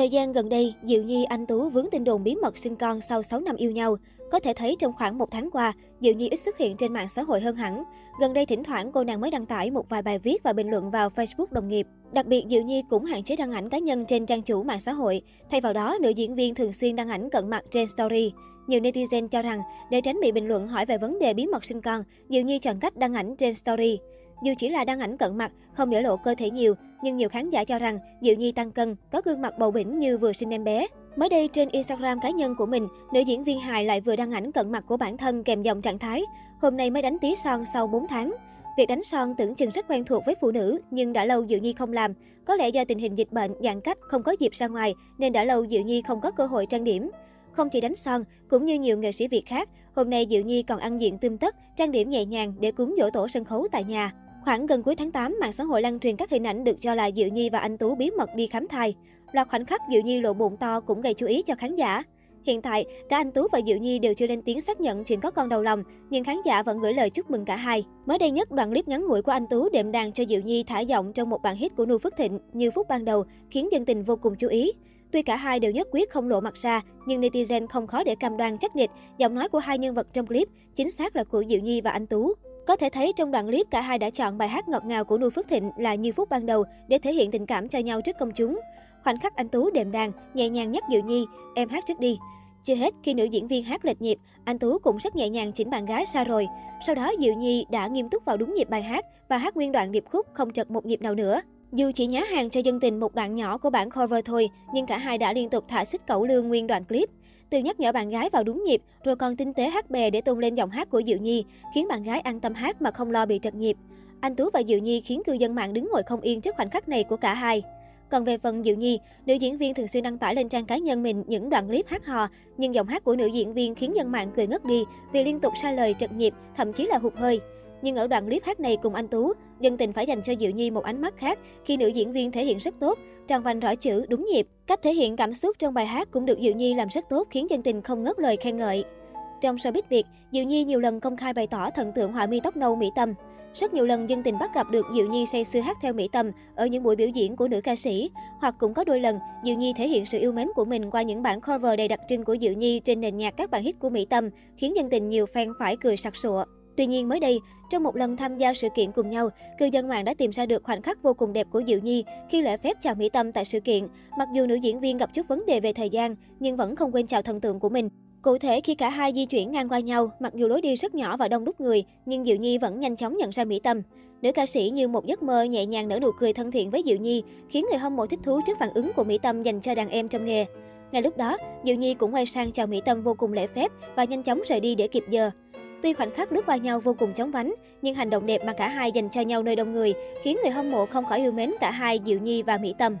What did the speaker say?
Thời gian gần đây, Diệu Nhi anh Tú vướng tin đồn bí mật sinh con sau 6 năm yêu nhau. Có thể thấy trong khoảng một tháng qua, Diệu Nhi ít xuất hiện trên mạng xã hội hơn hẳn. Gần đây thỉnh thoảng cô nàng mới đăng tải một vài bài viết và bình luận vào Facebook đồng nghiệp. Đặc biệt Diệu Nhi cũng hạn chế đăng ảnh cá nhân trên trang chủ mạng xã hội. Thay vào đó, nữ diễn viên thường xuyên đăng ảnh cận mặt trên story. Nhiều netizen cho rằng để tránh bị bình luận hỏi về vấn đề bí mật sinh con, Diệu Nhi chọn cách đăng ảnh trên story. Dù chỉ là đăng ảnh cận mặt, không để lộ cơ thể nhiều, nhưng nhiều khán giả cho rằng Diệu Nhi tăng cân, có gương mặt bầu bĩnh như vừa sinh em bé. Mới đây trên Instagram cá nhân của mình, nữ diễn viên hài lại vừa đăng ảnh cận mặt của bản thân kèm dòng trạng thái. Hôm nay mới đánh tí son sau 4 tháng. Việc đánh son tưởng chừng rất quen thuộc với phụ nữ, nhưng đã lâu Diệu Nhi không làm. Có lẽ do tình hình dịch bệnh, giãn cách, không có dịp ra ngoài, nên đã lâu Diệu Nhi không có cơ hội trang điểm. Không chỉ đánh son, cũng như nhiều nghệ sĩ Việt khác, hôm nay Diệu Nhi còn ăn diện tươm tất, trang điểm nhẹ nhàng để cúng dỗ tổ sân khấu tại nhà. Khoảng gần cuối tháng 8, mạng xã hội lan truyền các hình ảnh được cho là Diệu Nhi và anh Tú bí mật đi khám thai. Loạt khoảnh khắc Diệu Nhi lộ bụng to cũng gây chú ý cho khán giả. Hiện tại, cả anh Tú và Diệu Nhi đều chưa lên tiếng xác nhận chuyện có con đầu lòng, nhưng khán giả vẫn gửi lời chúc mừng cả hai. Mới đây nhất, đoạn clip ngắn ngủi của anh Tú đệm đàn cho Diệu Nhi thả giọng trong một bản hit của Nu Phước Thịnh như phút ban đầu, khiến dân tình vô cùng chú ý. Tuy cả hai đều nhất quyết không lộ mặt ra, nhưng netizen không khó để cam đoan chắc nịch giọng nói của hai nhân vật trong clip chính xác là của Diệu Nhi và anh Tú. Có thể thấy trong đoạn clip cả hai đã chọn bài hát ngọt ngào của Nu Phước Thịnh là Như phút ban đầu để thể hiện tình cảm cho nhau trước công chúng. Khoảnh khắc anh Tú đềm đàn, nhẹ nhàng nhắc Diệu Nhi, em hát trước đi. Chưa hết, khi nữ diễn viên hát lệch nhịp, anh Tú cũng rất nhẹ nhàng chỉnh bạn gái xa rồi. Sau đó Diệu Nhi đã nghiêm túc vào đúng nhịp bài hát và hát nguyên đoạn điệp khúc không trật một nhịp nào nữa. Dù chỉ nhá hàng cho dân tình một đoạn nhỏ của bản cover thôi, nhưng cả hai đã liên tục thả xích cẩu lương nguyên đoạn clip. Từ nhắc nhở bạn gái vào đúng nhịp, rồi còn tinh tế hát bè để tôn lên giọng hát của Diệu Nhi, khiến bạn gái an tâm hát mà không lo bị trật nhịp. Anh Tú và Diệu Nhi khiến cư dân mạng đứng ngồi không yên trước khoảnh khắc này của cả hai. Còn về phần Diệu Nhi, nữ diễn viên thường xuyên đăng tải lên trang cá nhân mình những đoạn clip hát hò, nhưng giọng hát của nữ diễn viên khiến dân mạng cười ngất đi vì liên tục sai lời trật nhịp, thậm chí là hụt hơi. Nhưng ở đoạn clip hát này cùng anh Tú, dân tình phải dành cho Diệu Nhi một ánh mắt khác khi nữ diễn viên thể hiện rất tốt, tròn vành rõ chữ, đúng nhịp. Cách thể hiện cảm xúc trong bài hát cũng được Diệu Nhi làm rất tốt khiến dân tình không ngớt lời khen ngợi. Trong showbiz Việt, Diệu Nhi nhiều lần công khai bày tỏ thần tượng họa mi tóc nâu Mỹ Tâm. Rất nhiều lần dân tình bắt gặp được Diệu Nhi say sưa hát theo Mỹ Tâm ở những buổi biểu diễn của nữ ca sĩ, hoặc cũng có đôi lần Diệu Nhi thể hiện sự yêu mến của mình qua những bản cover đầy đặc trưng của Diệu Nhi trên nền nhạc các bản hit của Mỹ Tâm, khiến dân tình nhiều fan phải cười sặc sụa. Tuy nhiên mới đây, trong một lần tham gia sự kiện cùng nhau, cư dân mạng đã tìm ra được khoảnh khắc vô cùng đẹp của Diệu Nhi khi lễ phép chào Mỹ Tâm tại sự kiện. Mặc dù nữ diễn viên gặp chút vấn đề về thời gian, nhưng vẫn không quên chào thần tượng của mình. Cụ thể khi cả hai di chuyển ngang qua nhau, mặc dù lối đi rất nhỏ và đông đúc người, nhưng Diệu Nhi vẫn nhanh chóng nhận ra Mỹ Tâm. Nữ ca sĩ như một giấc mơ nhẹ nhàng nở nụ cười thân thiện với Diệu Nhi, khiến người hâm mộ thích thú trước phản ứng của Mỹ Tâm dành cho đàn em trong nghề. Ngay lúc đó, Diệu Nhi cũng quay sang chào Mỹ Tâm vô cùng lễ phép và nhanh chóng rời đi để kịp giờ. Tuy khoảnh khắc lướt qua nhau vô cùng chóng vánh, nhưng hành động đẹp mà cả hai dành cho nhau nơi đông người khiến người hâm mộ không khỏi yêu mến cả hai Diệu Nhi và Mỹ Tâm.